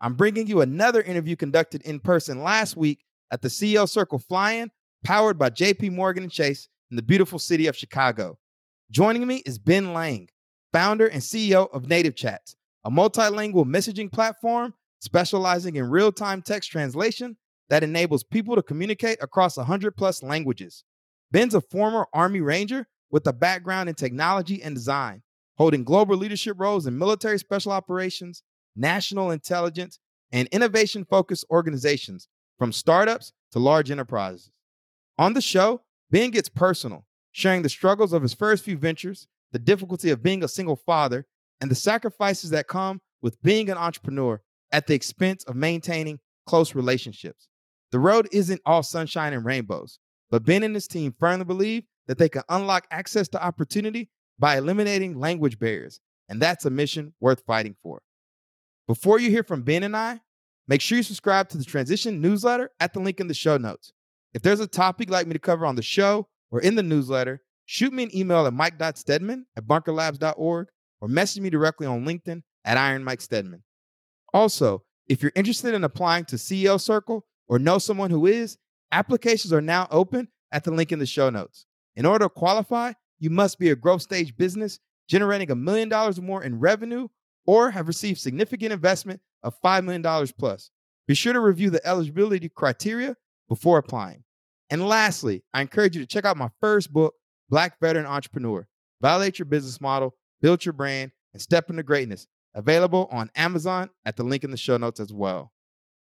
I'm bringing you another interview conducted in person last week at the CEO Circle Fly-In, powered by JP Morgan and Chase in the beautiful city of Chicago. Joining me is Ben Lang, founder and CEO of Native Chats, a multilingual messaging platform specializing in real-time text translation that enables people to communicate across 100 plus languages. Ben's a former Army Ranger with a background in technology and design, holding global leadership roles in military special operations, national intelligence, and innovation focused organizations from startups to large enterprises. On the show, Ben gets personal, sharing the struggles of his first few ventures, the difficulty of being a single father, and the sacrifices that come with being an entrepreneur at the expense of maintaining close relationships. The road isn't all sunshine and rainbows, but Ben and his team firmly believe that they can unlock access to opportunity by eliminating language barriers, and that's a mission worth fighting for. Before you hear from Ben and I, make sure you subscribe to the Transition newsletter at the link in the show notes. If there's a topic you'd like me to cover on the show or in the newsletter, shoot me an email at mike.stedman at bunkerlabs.org or message me directly on LinkedIn at Iron Mike Stedman. Also, if you're interested in applying to CEO Circle or know someone who is, applications are now open at the link in the show notes. In order to qualify, you must be a growth stage business generating a million dollars or more in revenue or have received significant investment of $5 million plus. Be sure to review the eligibility criteria before applying. And lastly, I encourage you to check out my first book, Black Veteran Entrepreneur Validate Your Business Model, Build Your Brand, and Step into Greatness. Available on Amazon at the link in the show notes as well.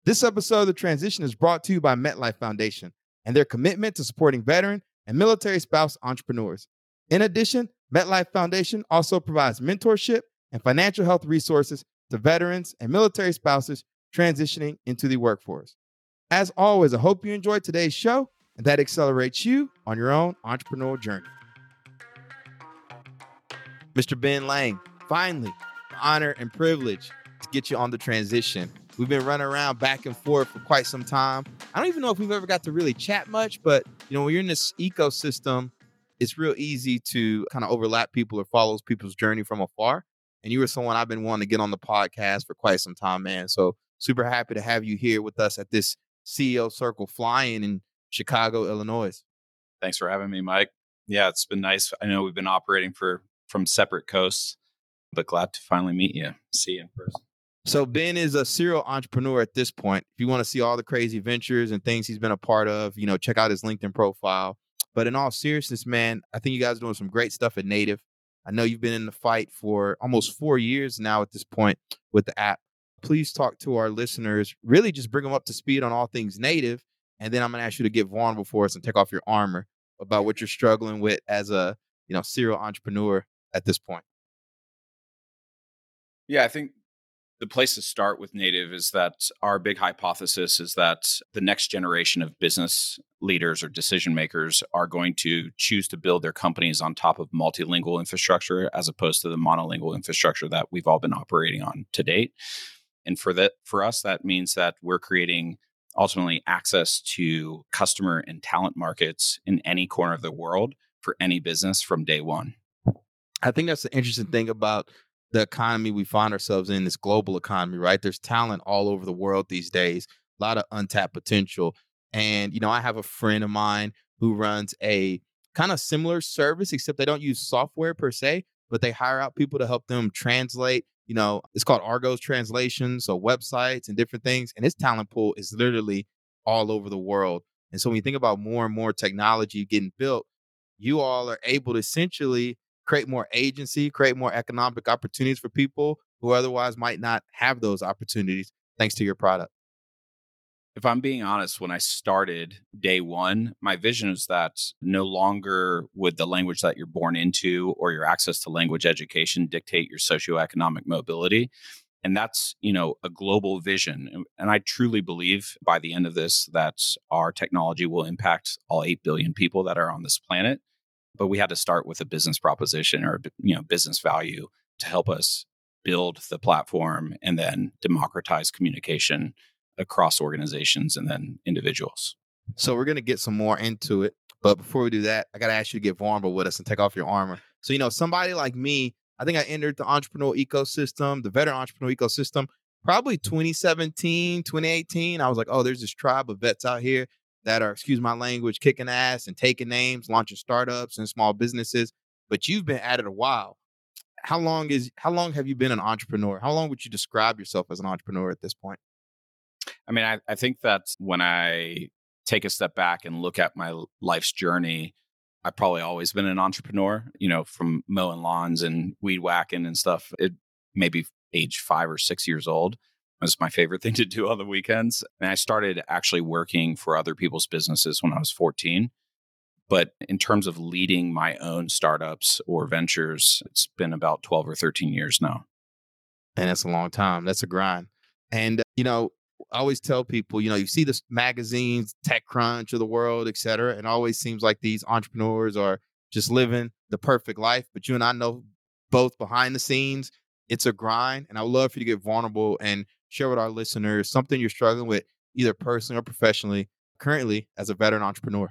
This episode of The Transition is brought to you by MetLife Foundation and their commitment to supporting veteran and military spouse entrepreneurs. In addition, MetLife Foundation also provides mentorship and financial health resources to veterans and military spouses transitioning into the workforce. As always, I hope you enjoyed today's show and that accelerates you on your own entrepreneurial journey. Mr. Ben Lang, finally, honor and privilege to get you on the transition. We've been running around back and forth for quite some time. I don't even know if we've ever got to really chat much, but you know, when you're in this ecosystem, it's real easy to kind of overlap people or follow people's journey from afar. And you were someone I've been wanting to get on the podcast for quite some time, man. So super happy to have you here with us at this CEO Circle flying in Chicago, Illinois. Thanks for having me, Mike. Yeah, it's been nice. I know we've been operating for from separate coasts, but glad to finally meet you, see you in person. So Ben is a serial entrepreneur at this point. If you want to see all the crazy ventures and things he's been a part of, you know, check out his LinkedIn profile. But in all seriousness, man, I think you guys are doing some great stuff at Native. I know you've been in the fight for almost four years now at this point with the app. Please talk to our listeners, really just bring them up to speed on all things native. And then I'm going to ask you to get vulnerable for us and take off your armor about what you're struggling with as a, you know, serial entrepreneur at this point. Yeah, I think the place to start with native is that our big hypothesis is that the next generation of business leaders or decision makers are going to choose to build their companies on top of multilingual infrastructure as opposed to the monolingual infrastructure that we've all been operating on to date. And for that for us that means that we're creating ultimately access to customer and talent markets in any corner of the world for any business from day one. I think that's the interesting thing about the economy we find ourselves in, this global economy, right? There's talent all over the world these days, a lot of untapped potential. And, you know, I have a friend of mine who runs a kind of similar service, except they don't use software per se, but they hire out people to help them translate. You know, it's called Argos translation, so websites and different things. And his talent pool is literally all over the world. And so when you think about more and more technology getting built, you all are able to essentially create more agency, create more economic opportunities for people who otherwise might not have those opportunities thanks to your product? If I'm being honest, when I started day one, my vision is that no longer would the language that you're born into or your access to language education dictate your socioeconomic mobility. And that's, you know, a global vision. And I truly believe by the end of this that our technology will impact all 8 billion people that are on this planet. But we had to start with a business proposition or, you know, business value to help us build the platform and then democratize communication across organizations and then individuals. So we're going to get some more into it. But before we do that, I got to ask you to get vulnerable with us and take off your armor. So, you know, somebody like me, I think I entered the entrepreneur ecosystem, the veteran entrepreneur ecosystem, probably 2017, 2018. I was like, oh, there's this tribe of vets out here that are, excuse my language, kicking ass and taking names, launching startups and small businesses. But you've been at it a while. How long is how long have you been an entrepreneur? How long would you describe yourself as an entrepreneur at this point? I mean, I, I think that when I take a step back and look at my life's journey, I've probably always been an entrepreneur, you know, from mowing lawns and weed whacking and stuff. It maybe age five or six years old was my favorite thing to do on the weekends. And I started actually working for other people's businesses when I was 14. But in terms of leading my own startups or ventures, it's been about 12 or 13 years now. And that's a long time. That's a grind. And, uh, you know, I always tell people, you know, you see the magazines, TechCrunch of the world, et cetera, and always seems like these entrepreneurs are just living the perfect life. But you and I know both behind the scenes, it's a grind. And I would love for you to get vulnerable and share with our listeners something you're struggling with, either personally or professionally, currently as a veteran entrepreneur.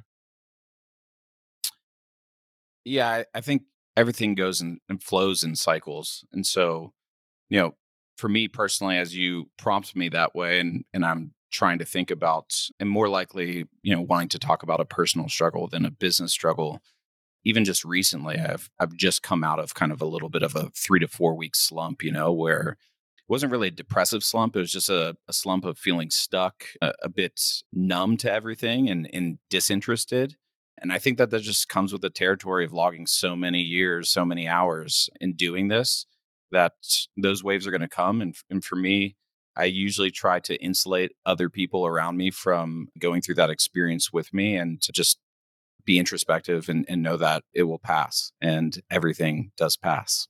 Yeah, I, I think everything goes in, and flows in cycles. And so, you know, for me personally, as you prompt me that way, and and I'm trying to think about, and more likely, you know, wanting to talk about a personal struggle than a business struggle. Even just recently, I've I've just come out of kind of a little bit of a three to four week slump, you know, where wasn't really a depressive slump. It was just a, a slump of feeling stuck, a, a bit numb to everything, and and disinterested. And I think that that just comes with the territory of logging so many years, so many hours in doing this that those waves are going to come. And, and for me, I usually try to insulate other people around me from going through that experience with me and to just be introspective and, and know that it will pass and everything does pass.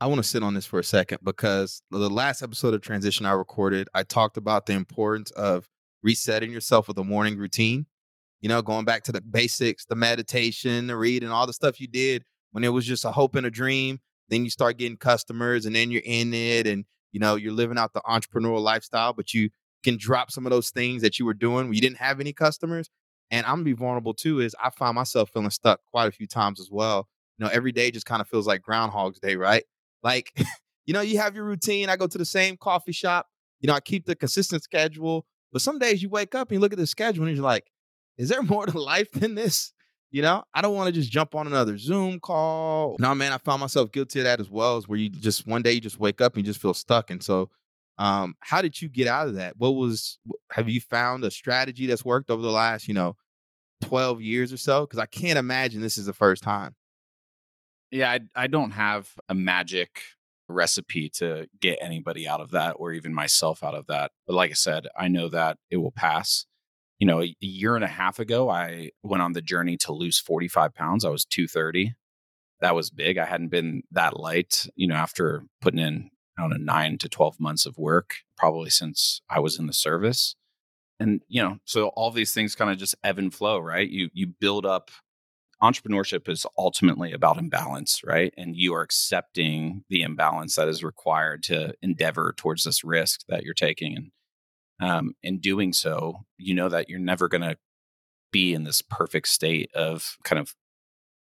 I want to sit on this for a second because the last episode of Transition I recorded, I talked about the importance of resetting yourself with a morning routine. You know, going back to the basics, the meditation, the reading, all the stuff you did when it was just a hope and a dream then you start getting customers and then you're in it and you know you're living out the entrepreneurial lifestyle but you can drop some of those things that you were doing when you didn't have any customers. And i'm gonna be vulnerable too is i find myself feeling stuck quite a few times as well. You know every day just kind of feels like groundhog's day right like you know you have your routine i go to the same coffee shop you know i keep the consistent schedule but some days you wake up and you look at the schedule and you're like is there more to life than this you know, I don't want to just jump on another Zoom call. No, man, I found myself guilty of that as well. Is where you just one day you just wake up and you just feel stuck. And so, um, how did you get out of that? What was have you found a strategy that's worked over the last, you know, 12 years or so? Because I can't imagine this is the first time. Yeah, I, I don't have a magic recipe to get anybody out of that or even myself out of that. But like I said, I know that it will pass you know, a year and a half ago, I went on the journey to lose 45 pounds. I was 230. That was big. I hadn't been that light, you know, after putting in, I don't know, nine to 12 months of work, probably since I was in the service. And, you know, so all these things kind of just ebb and flow, right? You, you build up entrepreneurship is ultimately about imbalance, right? And you are accepting the imbalance that is required to endeavor towards this risk that you're taking. And um, in doing so, you know that you're never going to be in this perfect state of kind of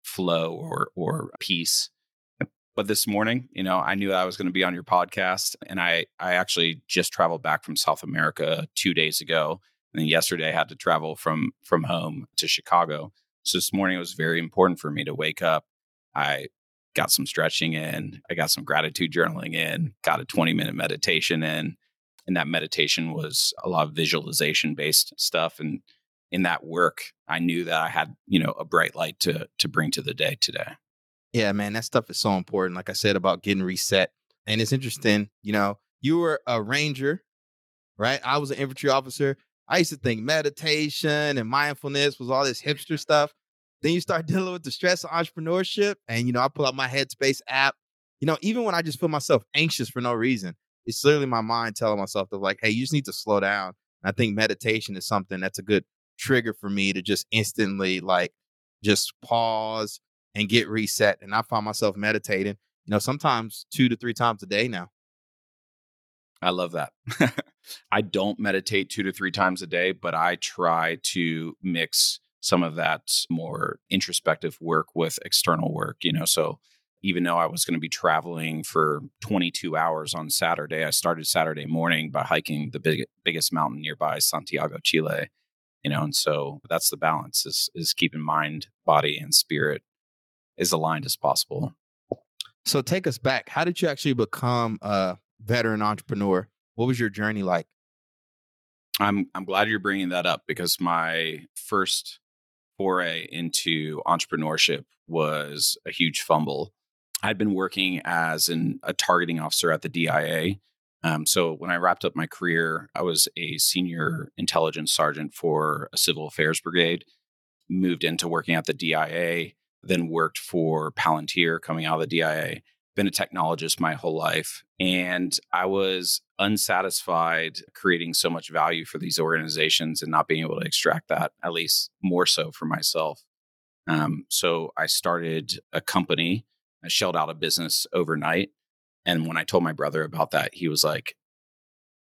flow or or peace. But this morning, you know, I knew I was going to be on your podcast, and I I actually just traveled back from South America two days ago, and then yesterday I had to travel from from home to Chicago. So this morning it was very important for me to wake up. I got some stretching in, I got some gratitude journaling in, got a 20 minute meditation in, and that meditation was a lot of visualization based stuff and in that work i knew that i had you know a bright light to to bring to the day today yeah man that stuff is so important like i said about getting reset and it's interesting you know you were a ranger right i was an infantry officer i used to think meditation and mindfulness was all this hipster stuff then you start dealing with the stress of entrepreneurship and you know i pull out my headspace app you know even when i just feel myself anxious for no reason it's literally my mind telling myself to like, hey, you just need to slow down. And I think meditation is something that's a good trigger for me to just instantly like just pause and get reset. And I find myself meditating, you know, sometimes two to three times a day now. I love that. I don't meditate two to three times a day, but I try to mix some of that more introspective work with external work, you know. So even though I was going to be traveling for 22 hours on Saturday, I started Saturday morning by hiking the big, biggest mountain nearby, Santiago, Chile. You know, and so that's the balance is is keeping mind, body, and spirit as aligned as possible. So take us back. How did you actually become a veteran entrepreneur? What was your journey like? I'm I'm glad you're bringing that up because my first foray into entrepreneurship was a huge fumble. I'd been working as an, a targeting officer at the DIA. Um, so when I wrapped up my career, I was a senior intelligence sergeant for a civil affairs brigade. Moved into working at the DIA, then worked for Palantir coming out of the DIA. Been a technologist my whole life, and I was unsatisfied creating so much value for these organizations and not being able to extract that, at least more so for myself. Um, so I started a company. I shelled out a business overnight. And when I told my brother about that, he was like,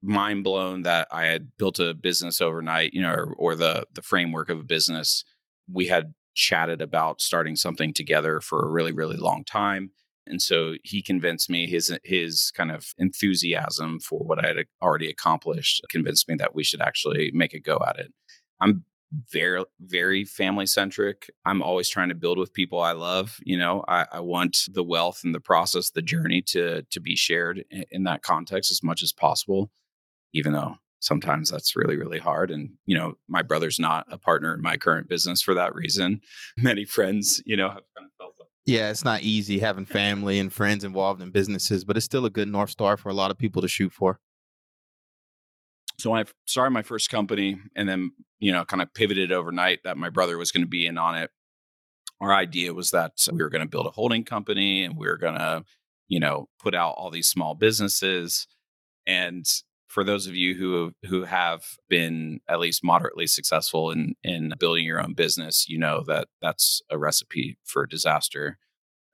mind blown that I had built a business overnight, you know, or, or the the framework of a business. We had chatted about starting something together for a really, really long time. And so he convinced me his his kind of enthusiasm for what I had already accomplished convinced me that we should actually make a go at it. I'm very very family centric. I'm always trying to build with people I love. You know, I, I want the wealth and the process, the journey to to be shared in, in that context as much as possible. Even though sometimes that's really really hard and you know my brother's not a partner in my current business for that reason many friends you know have kind of felt yeah it's not easy having family and friends involved in businesses but it's still a good north star for a lot of people to shoot for. So i started my first company and then you know kind of pivoted overnight that my brother was going to be in on it our idea was that we were going to build a holding company and we were going to you know put out all these small businesses. And for those of you who who have been at least moderately successful in in building your own business, you know that that's a recipe for disaster.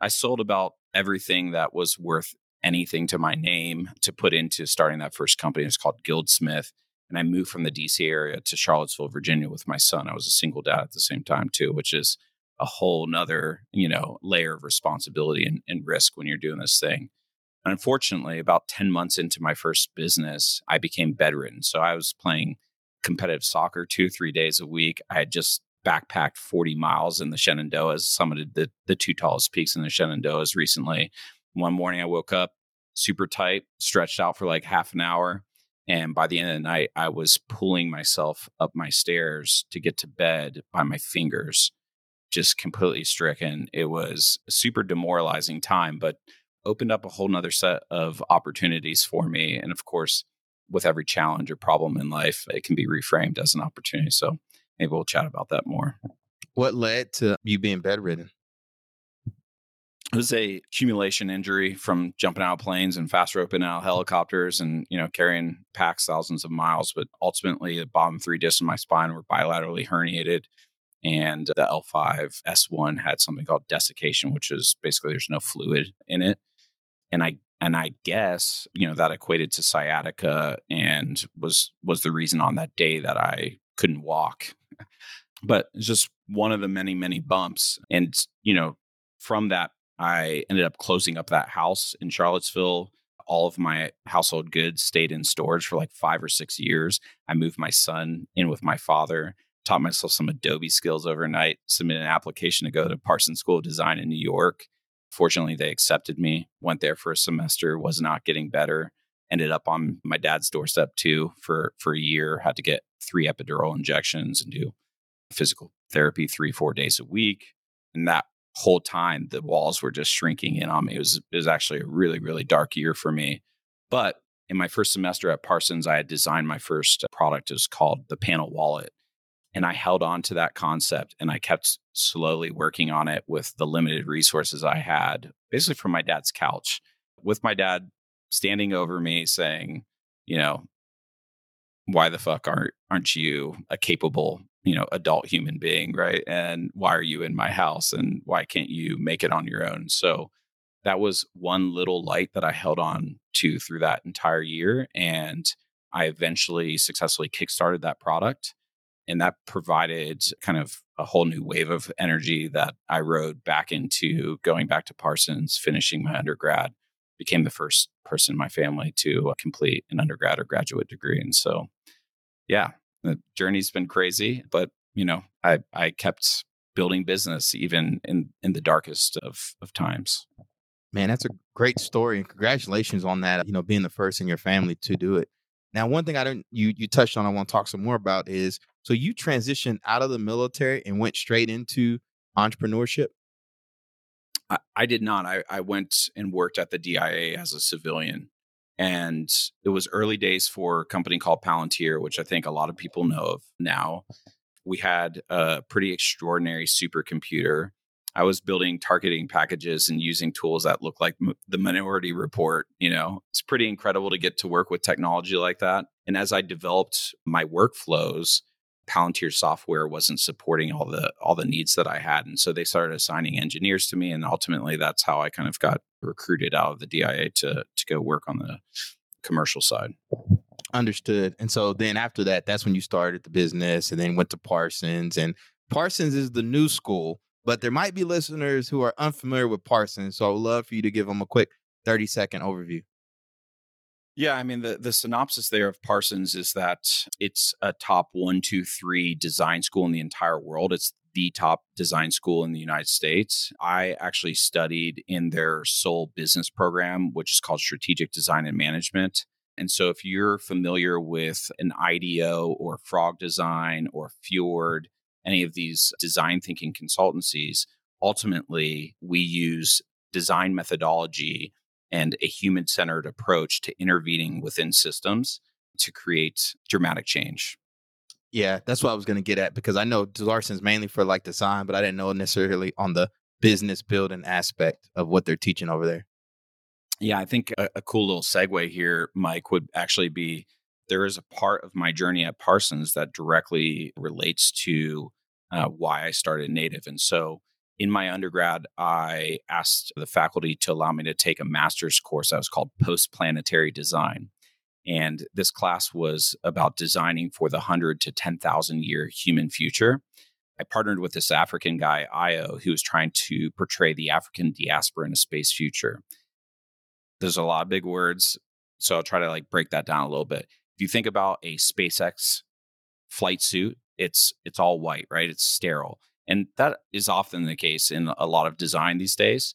I sold about everything that was worth anything to my name to put into starting that first company. It's called Guildsmith. And I moved from the DC area to Charlottesville, Virginia with my son. I was a single dad at the same time, too, which is a whole nother, you know, layer of responsibility and, and risk when you're doing this thing. Unfortunately, about 10 months into my first business, I became bedridden. So I was playing competitive soccer two, three days a week. I had just backpacked 40 miles in the Shenandoahs, summited the, the two tallest peaks in the Shenandoahs recently. One morning I woke up super tight, stretched out for like half an hour. And by the end of the night, I was pulling myself up my stairs to get to bed by my fingers, just completely stricken. It was a super demoralizing time, but opened up a whole nother set of opportunities for me. And of course, with every challenge or problem in life, it can be reframed as an opportunity. So maybe we'll chat about that more. What led to you being bedridden? It was a accumulation injury from jumping out of planes and fast roping out helicopters and you know carrying packs thousands of miles. But ultimately, the bottom three discs in my spine were bilaterally herniated, and the L5 S1 had something called desiccation, which is basically there's no fluid in it and I and I guess you know that equated to sciatica and was was the reason on that day that I couldn't walk. But just one of the many many bumps, and you know from that I ended up closing up that house in Charlottesville. All of my household goods stayed in storage for like five or six years. I moved my son in with my father, taught myself some Adobe skills overnight, submitted an application to go to Parsons School of Design in New York, Fortunately, they accepted me, went there for a semester, was not getting better, ended up on my dad's doorstep too for, for a year, had to get three epidural injections and do physical therapy three, four days a week. And that whole time, the walls were just shrinking in on me. It was, it was actually a really, really dark year for me. But in my first semester at Parsons, I had designed my first product. It was called the Panel Wallet. And I held on to that concept and I kept slowly working on it with the limited resources I had, basically from my dad's couch. With my dad standing over me saying, you know, why the fuck aren't aren't you a capable you know adult human being right and why are you in my house and why can't you make it on your own so that was one little light that i held on to through that entire year and i eventually successfully kickstarted that product and that provided kind of a whole new wave of energy that i rode back into going back to parsons finishing my undergrad became the first person in my family to complete an undergrad or graduate degree and so yeah the journey's been crazy, but you know, I I kept building business even in in the darkest of of times. Man, that's a great story, and congratulations on that. You know, being the first in your family to do it. Now, one thing I don't you you touched on, I want to talk some more about is so you transitioned out of the military and went straight into entrepreneurship. I, I did not. I, I went and worked at the DIA as a civilian and it was early days for a company called Palantir, which I think a lot of people know of now. We had a pretty extraordinary supercomputer. I was building targeting packages and using tools that look like m- the Minority Report. You know, it's pretty incredible to get to work with technology like that. And as I developed my workflows, Palantir software wasn't supporting all the all the needs that I had, and so they started assigning engineers to me, and ultimately that's how I kind of got recruited out of the DIA to to go work on the commercial side. Understood. And so then after that, that's when you started the business, and then went to Parsons, and Parsons is the new school, but there might be listeners who are unfamiliar with Parsons, so I would love for you to give them a quick thirty second overview. Yeah, I mean the the synopsis there of Parsons is that it's a top one, two, three design school in the entire world. It's the top design school in the United States. I actually studied in their sole business program, which is called Strategic Design and Management. And so, if you're familiar with an IDEO or Frog Design or Fjord, any of these design thinking consultancies, ultimately we use design methodology and a human centered approach to intervening within systems to create dramatic change. Yeah, that's what I was going to get at because I know Parsons mainly for like design, but I didn't know necessarily on the business building aspect of what they're teaching over there. Yeah, I think a, a cool little segue here, Mike, would actually be there is a part of my journey at Parsons that directly relates to uh, why I started Native. And so in my undergrad, I asked the faculty to allow me to take a master's course that was called Post Planetary Design. And this class was about designing for the 100 to 10,000 year human future. I partnered with this African guy, Io, who was trying to portray the African diaspora in a space future. There's a lot of big words, so I'll try to like break that down a little bit. If you think about a SpaceX flight suit, it's it's all white, right? It's sterile. And that is often the case in a lot of design these days.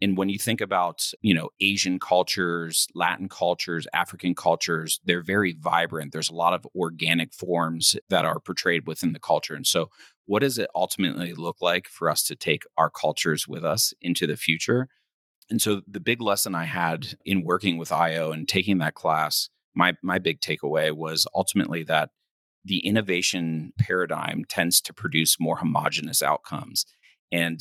And when you think about, you know, Asian cultures, Latin cultures, African cultures, they're very vibrant. There's a lot of organic forms that are portrayed within the culture. And so, what does it ultimately look like for us to take our cultures with us into the future? And so, the big lesson I had in working with IO and taking that class, my my big takeaway was ultimately that the innovation paradigm tends to produce more homogenous outcomes. And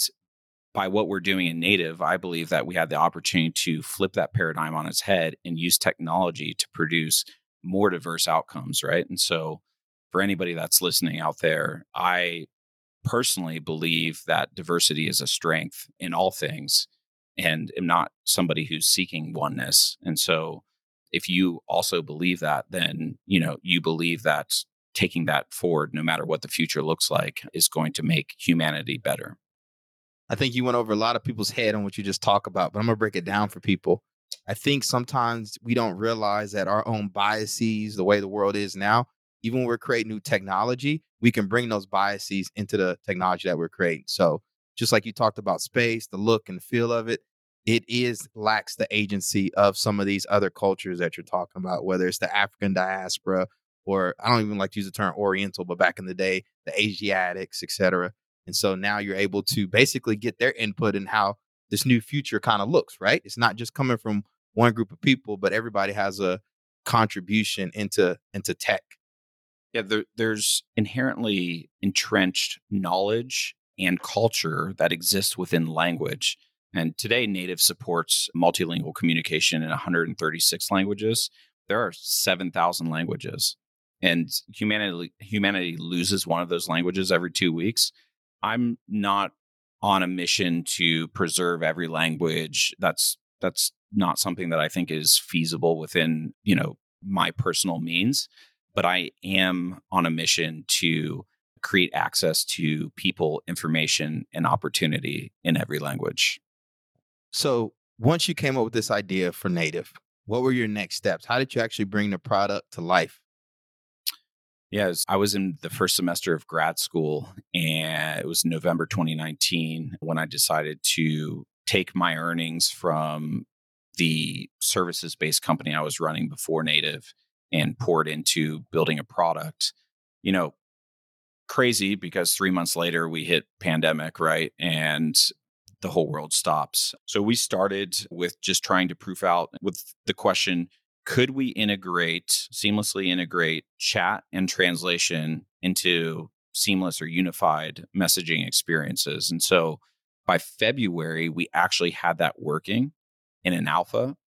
by what we're doing in native, I believe that we have the opportunity to flip that paradigm on its head and use technology to produce more diverse outcomes, right? And so, for anybody that's listening out there, I personally believe that diversity is a strength in all things and am not somebody who's seeking oneness. And so, if you also believe that, then, you know, you believe that taking that forward, no matter what the future looks like, is going to make humanity better. I think you went over a lot of people's head on what you just talked about, but I'm gonna break it down for people. I think sometimes we don't realize that our own biases, the way the world is now, even when we're creating new technology, we can bring those biases into the technology that we're creating. So just like you talked about space, the look and feel of it, it is lacks the agency of some of these other cultures that you're talking about, whether it's the African diaspora or I don't even like to use the term Oriental, but back in the day, the Asiatics, etc. And so now you're able to basically get their input in how this new future kind of looks, right? It's not just coming from one group of people, but everybody has a contribution into into tech. Yeah, there, there's inherently entrenched knowledge and culture that exists within language And today, Native supports multilingual communication in 136 languages. There are 7,000 languages, and humanity humanity loses one of those languages every two weeks. I'm not on a mission to preserve every language. That's that's not something that I think is feasible within you know my personal means. But I am on a mission to create access to people, information, and opportunity in every language. So once you came up with this idea for Native, what were your next steps? How did you actually bring the product to life? Yes, I was in the first semester of grad school, and it was November 2019 when I decided to take my earnings from the services based company I was running before Native and pour it into building a product. You know, crazy because three months later we hit pandemic, right? And the whole world stops. So we started with just trying to proof out with the question could we integrate, seamlessly integrate chat and translation into seamless or unified messaging experiences? And so by February, we actually had that working in an alpha.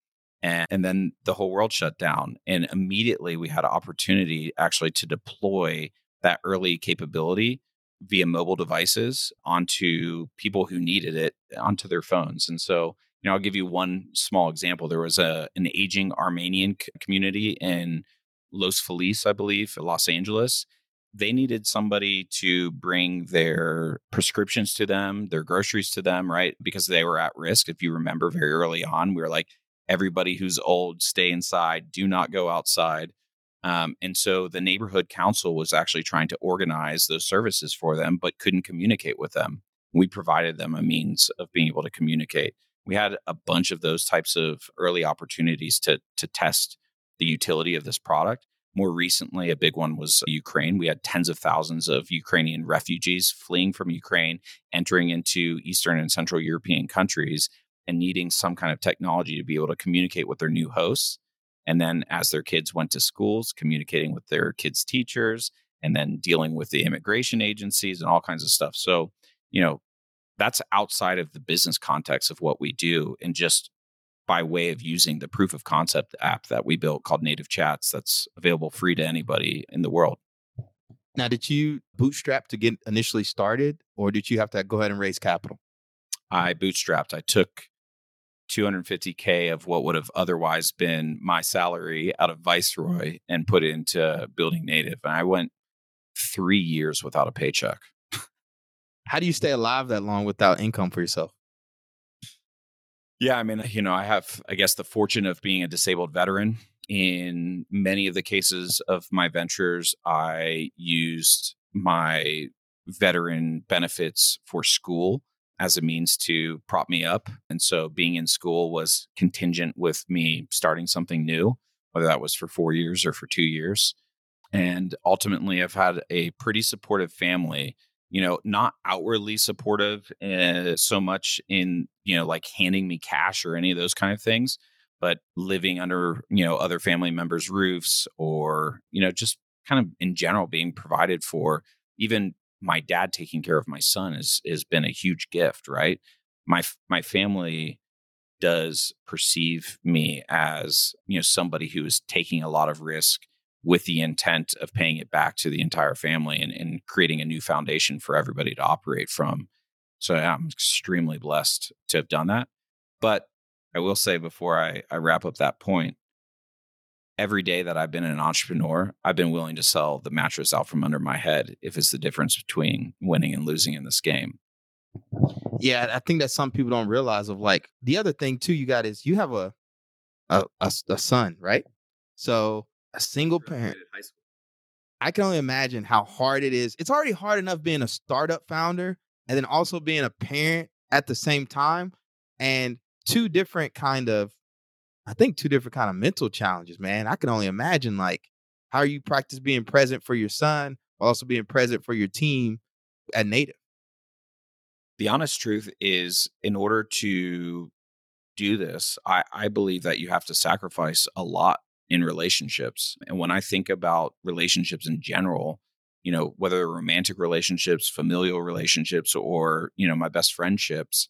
And, and then the whole world shut down. And immediately we had an opportunity actually to deploy that early capability via mobile devices onto people who needed it onto their phones. And so, you know, I'll give you one small example. There was a an aging Armenian community in Los Feliz, I believe, Los Angeles. They needed somebody to bring their prescriptions to them, their groceries to them, right? Because they were at risk. If you remember very early on, we were like, everybody who's old, stay inside, do not go outside. Um, and so the neighborhood council was actually trying to organize those services for them, but couldn't communicate with them. We provided them a means of being able to communicate. We had a bunch of those types of early opportunities to to test the utility of this product. More recently, a big one was Ukraine. We had tens of thousands of Ukrainian refugees fleeing from Ukraine, entering into Eastern and Central European countries, and needing some kind of technology to be able to communicate with their new hosts and then as their kids went to schools, communicating with their kids' teachers, and then dealing with the immigration agencies and all kinds of stuff. So, you know, that's outside of the business context of what we do. And just by way of using the proof of concept app that we built called Native Chats, that's available free to anybody in the world. Now, did you bootstrap to get initially started, or did you have to go ahead and raise capital? I bootstrapped. I took 250k of what would have otherwise been my salary out of Viceroy and put it into building native. And I went three years without a paycheck. How do you stay alive that long without income for yourself? Yeah, I mean, you know, I have, I guess, the fortune of being a disabled veteran. In many of the cases of my ventures, I used my veteran benefits for school as a means to prop me up. And so being in school was contingent with me starting something new, whether that was for four years or for two years. And ultimately, I've had a pretty supportive family, you know, not outwardly supportive uh, so much in, you know, like handing me cash or any of those kind of things, but living under, you know, other family members' roofs or, you know, just kind of in general being provided for even my dad taking care of my son has has been a huge gift, right? My my family does perceive me as you know somebody who is taking a lot of risk with the intent of paying it back to the entire family and, and creating a new foundation for everybody to operate from. So yeah, I'm extremely blessed to have done that. But I will say before I, I wrap up that point, every day that I've been an entrepreneur, I've been willing to sell the mattress out from under my head if it's the difference between winning and losing in this game. Yeah, I think that some people don't realize of like the other thing too you got is you have a a, a, a son, right? So a single parent. I can only imagine how hard it is. It's already hard enough being a startup founder and then also being a parent at the same time and two different kind of I think two different kind of mental challenges, man. I can only imagine like how you practice being present for your son while also being present for your team at Native. The honest truth is, in order to do this, I, I believe that you have to sacrifice a lot in relationships. And when I think about relationships in general, you know, whether romantic relationships, familial relationships, or, you know, my best friendships,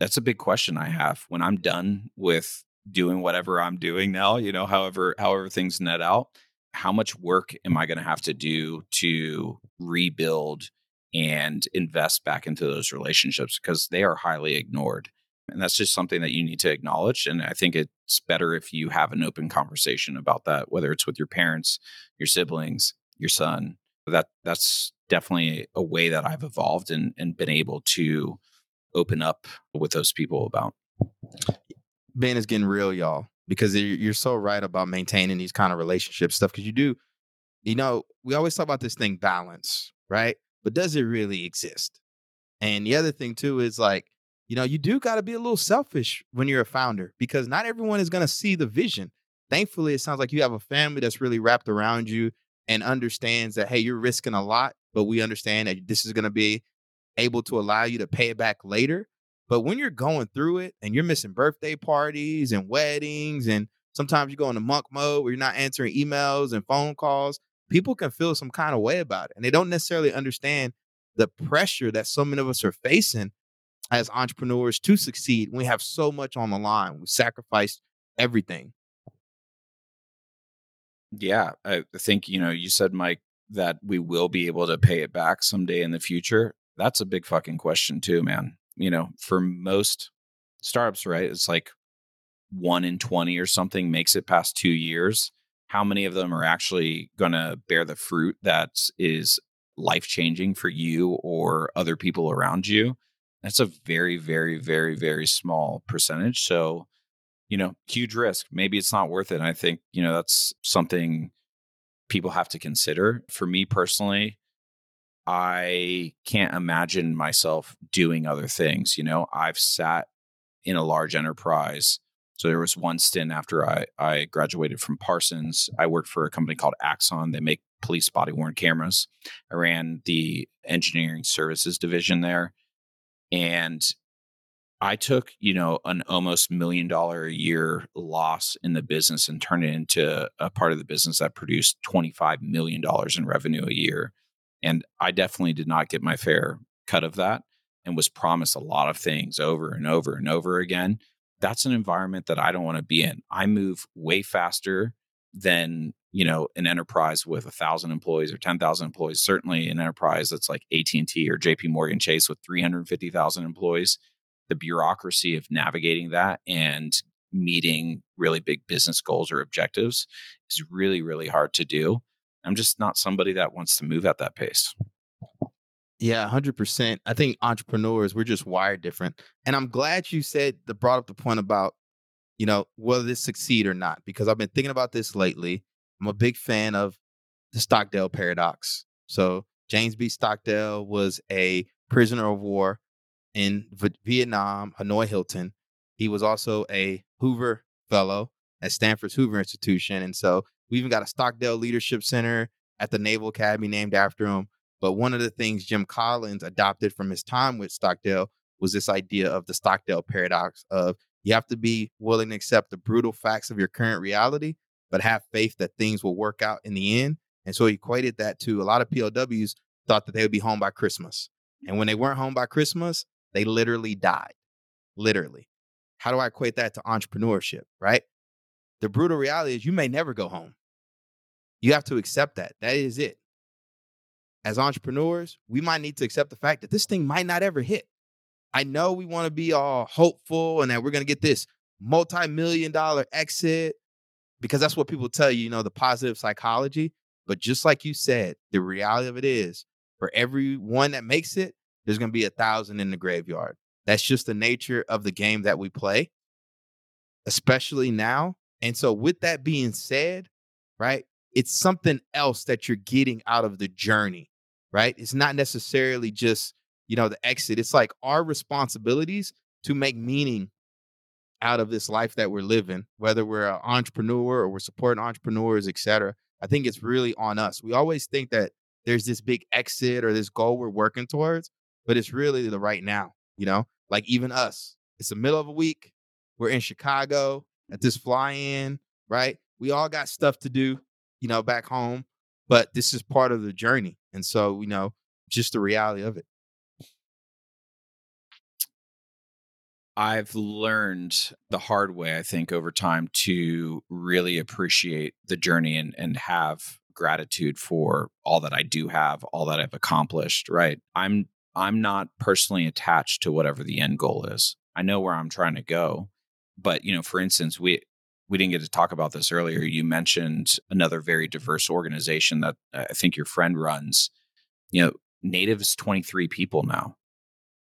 That's a big question I have when I'm done with doing whatever I'm doing now, you know, however however things net out, how much work am I going to have to do to rebuild and invest back into those relationships because they are highly ignored. And that's just something that you need to acknowledge. And I think it's better if you have an open conversation about that, whether it's with your parents, your siblings, your son. That that's definitely a way that I've evolved and, and been able to open up with those people about. Ben is getting real, y'all, because you're so right about maintaining these kind of relationship stuff. Because you do, you know, we always talk about this thing balance, right? But does it really exist? And the other thing too is like, you know, you do got to be a little selfish when you're a founder because not everyone is going to see the vision. Thankfully, it sounds like you have a family that's really wrapped around you and understands that, hey, you're risking a lot, but we understand that this is going to be able to allow you to pay it back later. But when you're going through it and you're missing birthday parties and weddings, and sometimes you go into monk mode where you're not answering emails and phone calls, people can feel some kind of way about it. And they don't necessarily understand the pressure that so many of us are facing as entrepreneurs to succeed. We have so much on the line. We sacrificed everything. Yeah, I think, you know, you said, Mike, that we will be able to pay it back someday in the future. That's a big fucking question, too, man. You know, for most startups, right? It's like one in 20 or something makes it past two years. How many of them are actually going to bear the fruit that is life changing for you or other people around you? That's a very, very, very, very small percentage. So, you know, huge risk. Maybe it's not worth it. And I think, you know, that's something people have to consider. For me personally, I can't imagine myself doing other things. You know, I've sat in a large enterprise. So there was one stint after I, I graduated from Parsons. I worked for a company called Axon. They make police body worn cameras. I ran the engineering services division there. And I took, you know, an almost million dollar a year loss in the business and turned it into a part of the business that produced $25 million in revenue a year. And I definitely did not get my fair cut of that and was promised a lot of things over and over and over again. That's an environment that I don't want to be in. I move way faster than you know an enterprise with a thousand employees or 10,000 employees certainly an enterprise that's like AT&T or JP Morgan Chase with 350,000 employees the bureaucracy of navigating that and meeting really big business goals or objectives is really really hard to do I'm just not somebody that wants to move at that pace yeah, 100%. I think entrepreneurs, we're just wired different. And I'm glad you said the brought up the point about, you know, whether this succeed or not, because I've been thinking about this lately. I'm a big fan of the Stockdale paradox. So James B. Stockdale was a prisoner of war in v- Vietnam, Hanoi Hilton. He was also a Hoover Fellow at Stanford's Hoover Institution. And so we even got a Stockdale Leadership Center at the Naval Academy named after him. But one of the things Jim Collins adopted from his time with Stockdale was this idea of the Stockdale paradox of you have to be willing to accept the brutal facts of your current reality but have faith that things will work out in the end. And so he equated that to a lot of POWs thought that they would be home by Christmas. And when they weren't home by Christmas, they literally died. Literally. How do I equate that to entrepreneurship, right? The brutal reality is you may never go home. You have to accept that. That is it. As entrepreneurs, we might need to accept the fact that this thing might not ever hit. I know we want to be all hopeful and that we're going to get this multi million dollar exit because that's what people tell you, you know, the positive psychology. But just like you said, the reality of it is for every one that makes it, there's going to be a thousand in the graveyard. That's just the nature of the game that we play, especially now. And so, with that being said, right, it's something else that you're getting out of the journey, right? It's not necessarily just, you know, the exit. It's like our responsibilities to make meaning out of this life that we're living, whether we're an entrepreneur or we're supporting entrepreneurs, et cetera. I think it's really on us. We always think that there's this big exit or this goal we're working towards, but it's really the right now, you know? Like even us, it's the middle of a week. We're in Chicago at this fly in, right? We all got stuff to do, you know, back home, but this is part of the journey. And so, you know, just the reality of it. I've learned the hard way, I think, over time to really appreciate the journey and, and have gratitude for all that I do have, all that I've accomplished, right? I'm I'm not personally attached to whatever the end goal is. I know where I'm trying to go. But, you know, for instance, we we didn't get to talk about this earlier. You mentioned another very diverse organization that uh, I think your friend runs. You know, Native is 23 people now.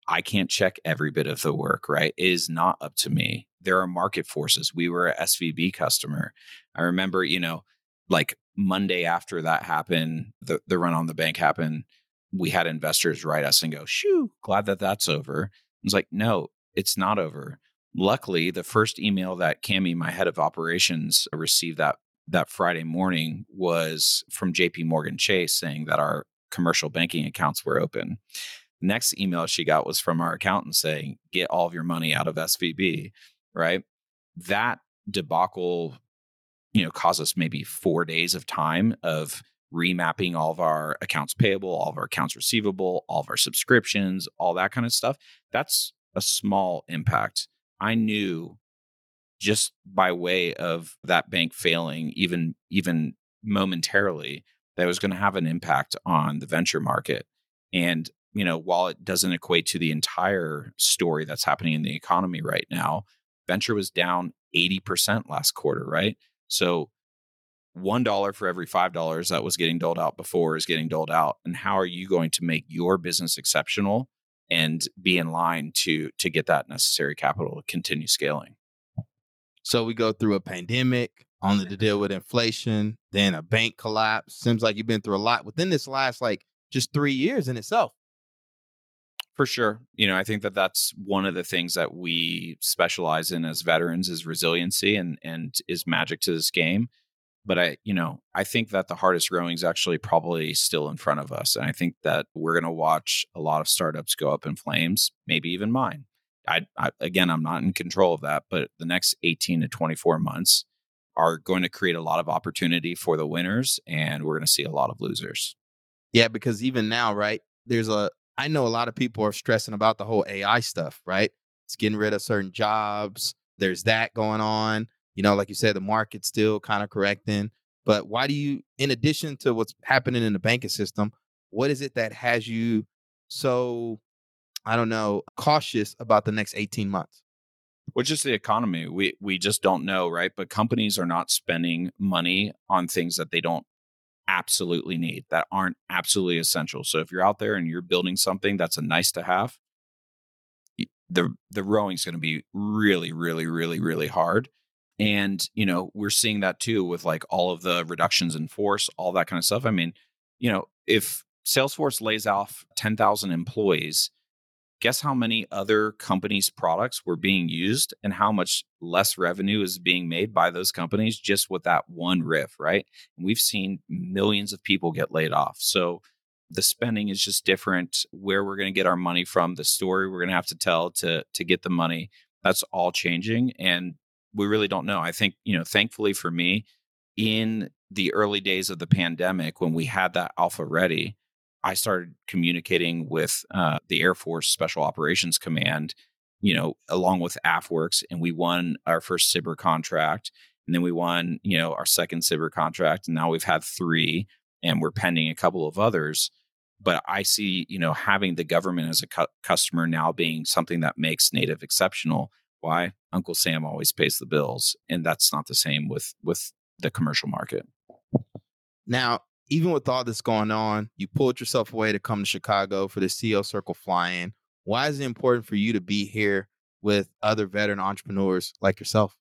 I can't check every bit of the work, right? It is not up to me. There are market forces. We were a SVB customer. I remember, you know, like Monday after that happened, the, the run on the bank happened, we had investors write us and go, shoo, glad that that's over. It's like, no, it's not over. Luckily, the first email that Cami, my head of operations, received that that Friday morning was from JP Morgan Chase saying that our commercial banking accounts were open. Next email she got was from our accountant saying, get all of your money out of SVB, right? That debacle, you know, caused us maybe four days of time of remapping all of our accounts payable, all of our accounts receivable, all of our subscriptions, all that kind of stuff. That's a small impact. I knew just by way of that bank failing, even even momentarily, that was going to have an impact on the venture market. And you know, while it doesn't equate to the entire story that's happening in the economy right now, venture was down 80% last quarter, right? So one dollar for every five dollars that was getting doled out before is getting doled out and how are you going to make your business exceptional and be in line to to get that necessary capital to continue scaling? So we go through a pandemic only to deal with inflation then a bank collapse. Seems like you've been through a lot within this last like just three years in itself for sure you know i think that that's one of the things that we specialize in as veterans is resiliency and and is magic to this game but I, you know, I think that the hardest growing is actually probably still in front of us. And I think that we're going to watch a lot of startups go up in flames, maybe even mine. I, I, again, I'm not in control of that, but the next 18 to 24 months are going to create a lot of opportunity for the winners, and we're going to see a lot of losers. Yeah, because even now, right? There's a, I know a lot of people are stressing about the whole AI stuff, right? It's getting rid of certain jobs. There's that going on you know, like you said, the market's still kind of correcting. But why do you, in addition to what's happening in the banking system, what is it that has you so, I don't know, cautious about the next 18 months? Which is the economy. We we just don't know, right? But companies are not spending money on things that they don't absolutely need, that aren't absolutely essential. So if you're out there and you're building something that's a nice to have, the the rowing's going to be really, really, really, really hard. And, you know, we're seeing that too with like all of the reductions in force, all that kind of stuff. I mean, you know, if Salesforce lays off 10,000 employees, guess how many other companies' products were being used and how much less revenue is being made by those companies just with that one RIF, right? And we've seen millions of people get laid off. So the spending is just different. Where we're going to get our money from, the story we're going to have to tell to to get the money, that's all changing. And we really don't know. I think, you know, thankfully for me, in the early days of the pandemic, when we had that alpha ready, I started communicating with uh, the Air Force Special Operations Command, you know, along with AFWERX, and we won our first SBIR contract. And then we won, you know, our second SBIR contract. And now we've had three, and we're pending a couple of others. But I see, you know, having the government as a cu- customer now being something that makes Native exceptional why? Uncle Sam always pays the bills, and that's not the same with with the commercial market. Now, even with all this going on, you pulled yourself away to come to Chicago for the CEO Circle fly-in. Why is it important for you to be here with other veteran entrepreneurs like yourself?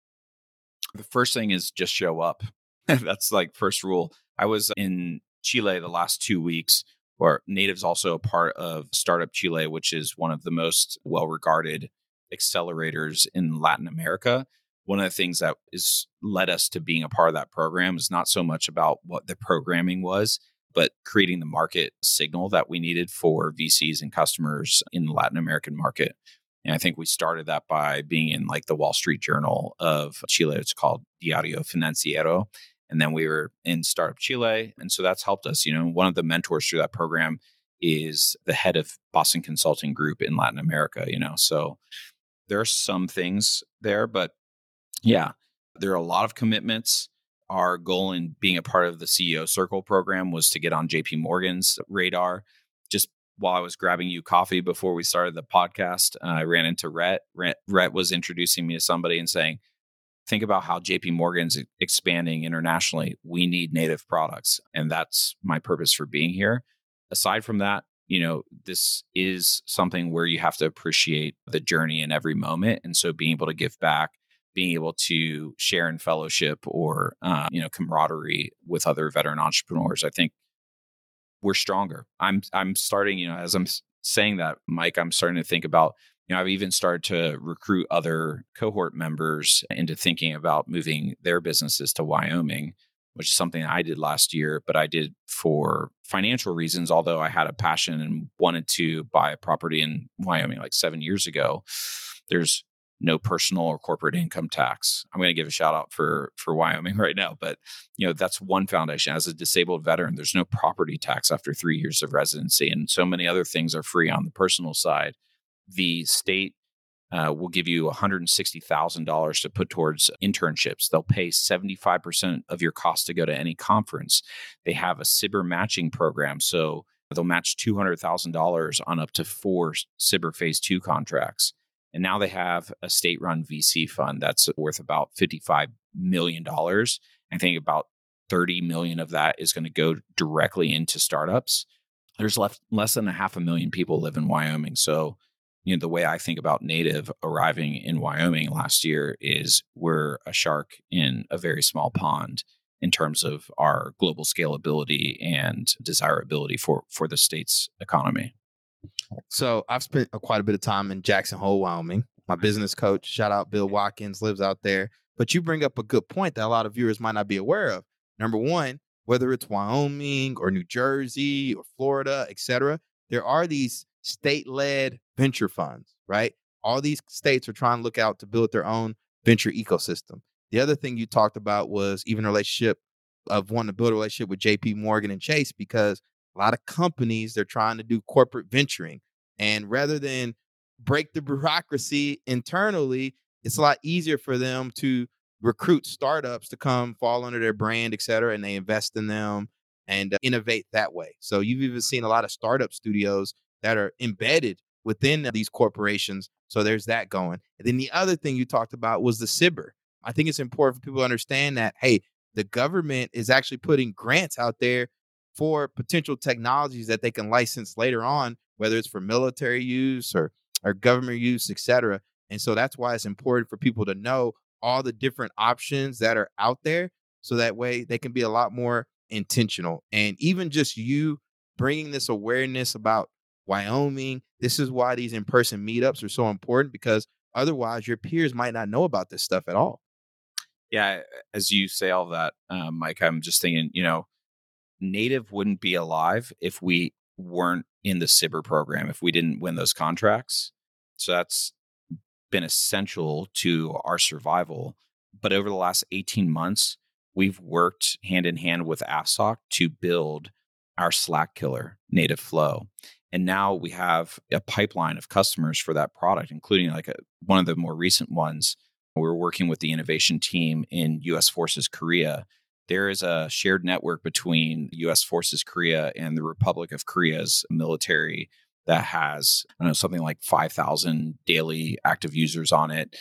The first thing is just show up. that's like first rule. I was in Chile the last two weeks where Native's also a part of Startup Chile, which is one of the most well regarded accelerators in Latin America. One of the things that is led us to being a part of that program is not so much about what the programming was, but creating the market signal that we needed for VCs and customers in the Latin American market. And I think we started that by being in like the Wall Street Journal of Chile. It's called Diario Financiero. And then we were in Startup Chile. And so that's helped us. You know, one of the mentors through that program is the head of Boston Consulting Group in Latin America, you know. So there are some things there, but yeah, there are a lot of commitments. Our goal in being a part of the CEO Circle program was to get on JP Morgan's radar. Just while I was grabbing you coffee before we started the podcast, uh, I ran into Rhett. Rhett. Rhett was introducing me to somebody and saying, think about how JP Morgan's expanding internationally. We need native products. And that's my purpose for being here. Aside from that, you know, this is something where you have to appreciate the journey in every moment. And so being able to give back, being able to share in fellowship or, uh, you know, camaraderie with other veteran entrepreneurs, I think we're stronger. I'm, I'm starting, you know, as I'm saying that, Mike, I'm starting to think about you know, I've even started to recruit other cohort members into thinking about moving their businesses to Wyoming, which is something I did last year, but I did for financial reasons, although I had a passion and wanted to buy a property in Wyoming like seven years ago. There's no personal or corporate income tax. I'm going to give a shout out for for Wyoming right now, but you know that's one foundation. As a disabled veteran, there's no property tax after three years of residency, and so many other things are free on the personal side the state uh, will give you $160,000 to put towards internships. They'll pay 75% of your cost to go to any conference. They have a SBIR matching program. So they'll match $200,000 on up to four SBIR phase two contracts. And now they have a state run VC fund that's worth about $55 million. I think about 30 million of that is going to go directly into startups. There's left less than a half a million people live in Wyoming. So you know the way i think about native arriving in wyoming last year is we're a shark in a very small pond in terms of our global scalability and desirability for for the state's economy so i've spent quite a bit of time in jackson hole wyoming my business coach shout out bill watkins lives out there but you bring up a good point that a lot of viewers might not be aware of number one whether it's wyoming or new jersey or florida etc there are these state-led venture funds, right? All these states are trying to look out to build their own venture ecosystem. The other thing you talked about was even relationship of wanting to build a relationship with JP Morgan and Chase because a lot of companies they're trying to do corporate venturing. And rather than break the bureaucracy internally, it's a lot easier for them to recruit startups to come fall under their brand, et cetera, and they invest in them and uh, innovate that way. So you've even seen a lot of startup studios that are embedded within these corporations. So there's that going. And then the other thing you talked about was the SBIR. I think it's important for people to understand that, hey, the government is actually putting grants out there for potential technologies that they can license later on, whether it's for military use or, or government use, et cetera. And so that's why it's important for people to know all the different options that are out there. So that way they can be a lot more intentional. And even just you bringing this awareness about Wyoming. This is why these in person meetups are so important because otherwise your peers might not know about this stuff at all. Yeah, as you say all that, um, Mike, I'm just thinking, you know, Native wouldn't be alive if we weren't in the SBIR program, if we didn't win those contracts. So that's been essential to our survival. But over the last 18 months, we've worked hand in hand with AFSOC to build our Slack killer, Native Flow. And now we have a pipeline of customers for that product, including like a, one of the more recent ones. We're working with the innovation team in US Forces Korea. There is a shared network between US Forces Korea and the Republic of Korea's military that has I don't know something like 5,000 daily active users on it.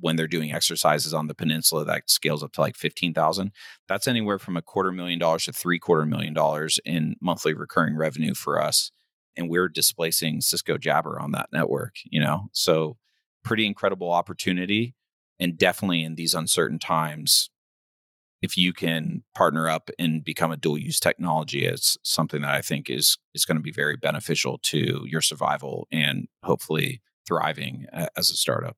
When they're doing exercises on the peninsula, that scales up to like 15,000. That's anywhere from a quarter million dollars to three quarter million dollars in monthly recurring revenue for us and we're displacing Cisco Jabber on that network, you know? So pretty incredible opportunity. And definitely in these uncertain times, if you can partner up and become a dual use technology, it's something that I think is is going to be very beneficial to your survival and hopefully thriving as a startup.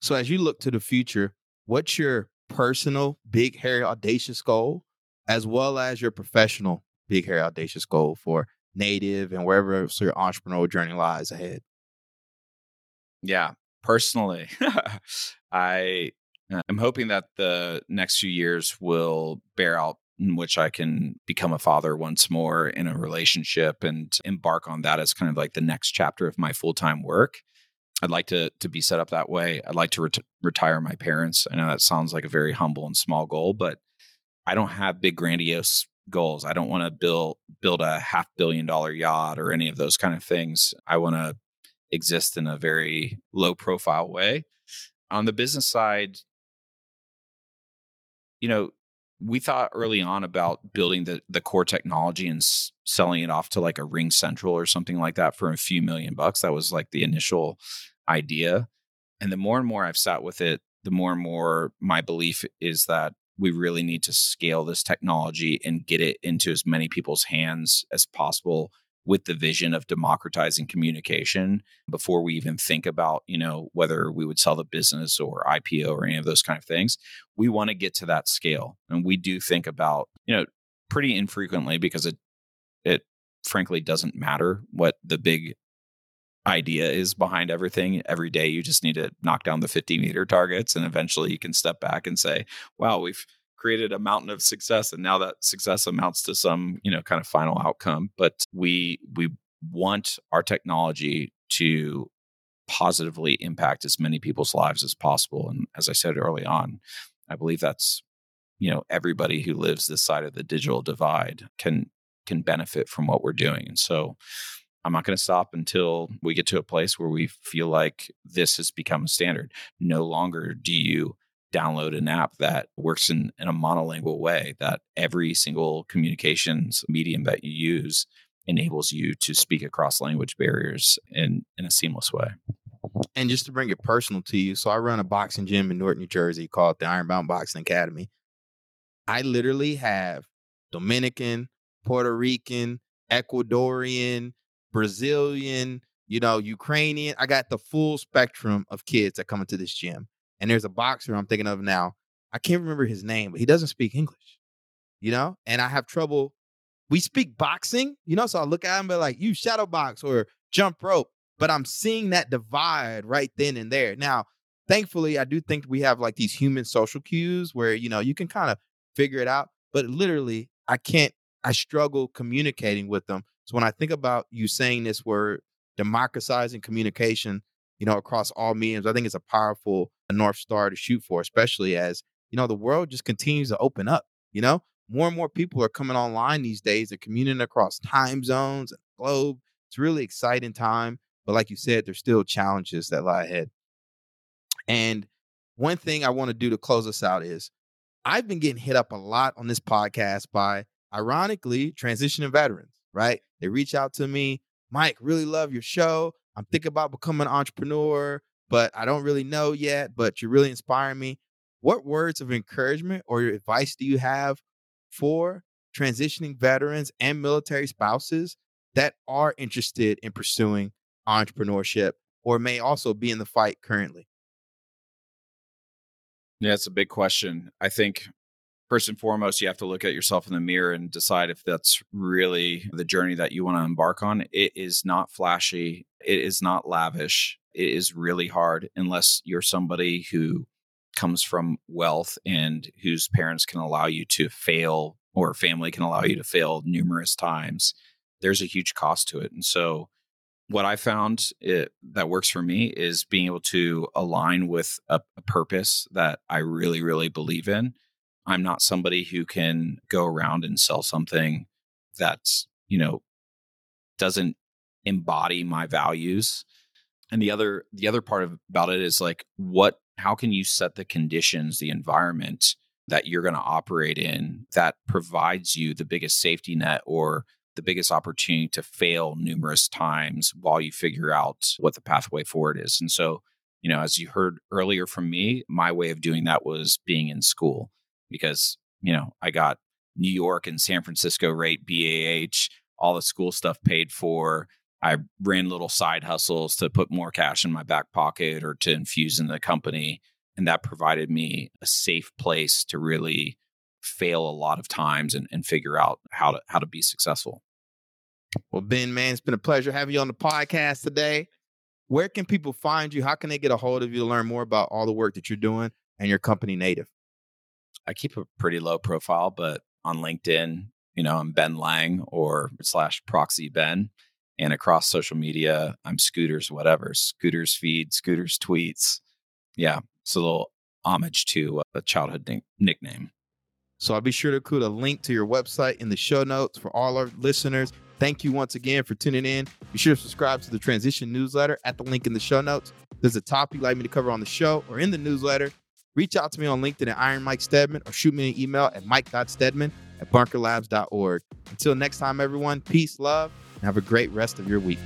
So as you look to the future, what's your personal big hairy audacious goal as well as your professional big hairy audacious goal for native and wherever your entrepreneurial journey lies ahead? Yeah, personally, I Uh, am hoping that the next few years will bear out in which I can become a father once more in a relationship and embark on that as kind of like the next chapter of my full time work. I'd like to to be set up that way. I'd like to ret- retire my parents. I know that sounds like a very humble and small goal, but I don't have big grandiose goals. I don't want to build build a half billion dollar yacht or any of those kind of things. I want to exist in a very low profile way. On the business side, you know, we thought early on about building the the core technology and s- selling it off to like a RingCentral or something like that for a few million bucks. That was like the initial idea. And the more and more I've sat with it, the more and more my belief is that we really need to scale this technology and get it into as many people's hands as possible with the vision of democratizing communication before we even think about you know whether we would sell the business or ipo or any of those kind of things. We want to get to that scale and we do think about you know pretty infrequently because it it frankly doesn't matter what the big idea is behind everything. Every day you just need to knock down the 50 meter targets and eventually you can step back and say wow we've created a mountain of success and now that success amounts to some you know kind of final outcome but we we want our technology to positively impact as many people's lives as possible and as i said early on i believe that's you know everybody who lives this side of the digital divide can can benefit from what we're doing and so i'm not going to stop until we get to a place where we feel like this has become a standard. No longer do you download an app that works in, in a monolingual way that every single communications medium that you use enables you to speak across language barriers in, in a seamless way. And just to bring it personal to you, so I run a boxing gym in Newark, New Jersey called the Ironbound Boxing Academy. I literally have Dominican, Puerto Rican, Ecuadorian, Brazilian, you know, Ukrainian. I got the full spectrum of kids that come into this gym. And there's a boxer I'm thinking of now. I can't remember his name, but he doesn't speak English, you know? And I have trouble. We speak boxing, you know? So I look at him and be like, you shadow box or jump rope. But I'm seeing that divide right then and there. Now, thankfully, I do think we have like these human social cues where, you know, you can kind of figure it out. But literally, I can't, I struggle communicating with them. So when I think about you saying this word, democratizing communication, you know, across all mediums, I think it's a powerful North Star to shoot for, especially as, you know, the world just continues to open up. You know, more and more people are coming online these days. They're commuting across time zones and globe. It's really exciting time. But like you said, there's still challenges that lie ahead. And one thing I want to do to close us out is I've been getting hit up a lot on this podcast by, ironically, transitioning veterans, right? They reach out to me, Mike, really love your show. I'm mm. thinking about becoming an entrepreneur, but I don't really know yet, but you're really inspiring me. What words of encouragement or your advice do you have for transitioning veterans and military spouses that are interested in pursuing entrepreneurship or may also be in the fight currently? Yeah, it's a big question. I think first and foremost, you have to look at yourself in the mirror and decide if that's really the journey that you want to embark on. It is not flashy, it is not lavish. It is really hard unless you're somebody who comes from wealth and whose parents can allow you to fail or family can allow you to fail numerous times. There's a huge cost to it. And so, what I found it, that works for me is being able to align with a, a purpose that I really, really believe in I'm not somebody who can go around and sell something that's, you know, doesn't embody my values. And the other the other part of, about it is like what how can you set the conditions, the environment that you're going to operate in that provides you the biggest safety net or the biggest opportunity to fail numerous times while you figure out what the pathway forward is. And so, you know, as you heard earlier from me, my way of doing that was being in school because, you know, I got New York and San Francisco rate BAH, all the school stuff paid for. I ran little side hustles to put more cash in my back pocket or to infuse in the company. And that provided me a safe place to really fail a lot of times and, and figure out how to how to be successful. Well, Ben, man, it's been a pleasure having you on the podcast today. Where can people find you? How can they get a hold of you to learn more about all the work that you're doing and your company Native? I keep a pretty low profile, but on LinkedIn, you know, I'm Ben Lang or slash proxy Ben. And across social media, I'm Scooters, whatever, Scooters feed, Scooters tweets. Yeah, it's a little homage to a childhood nick- nickname. So I'll be sure to include a link to your website in the show notes for all our listeners. Thank you once again for tuning in. Be sure to subscribe to the Transition newsletter at the link in the show notes. There's a topic you'd like me to cover on the show or in the newsletter, reach out to me on LinkedIn at Iron Mike Stedman or shoot me an email at mike.stedman at bunkerlabs.org. Until next time, everyone, peace, love, and have a great rest of your week.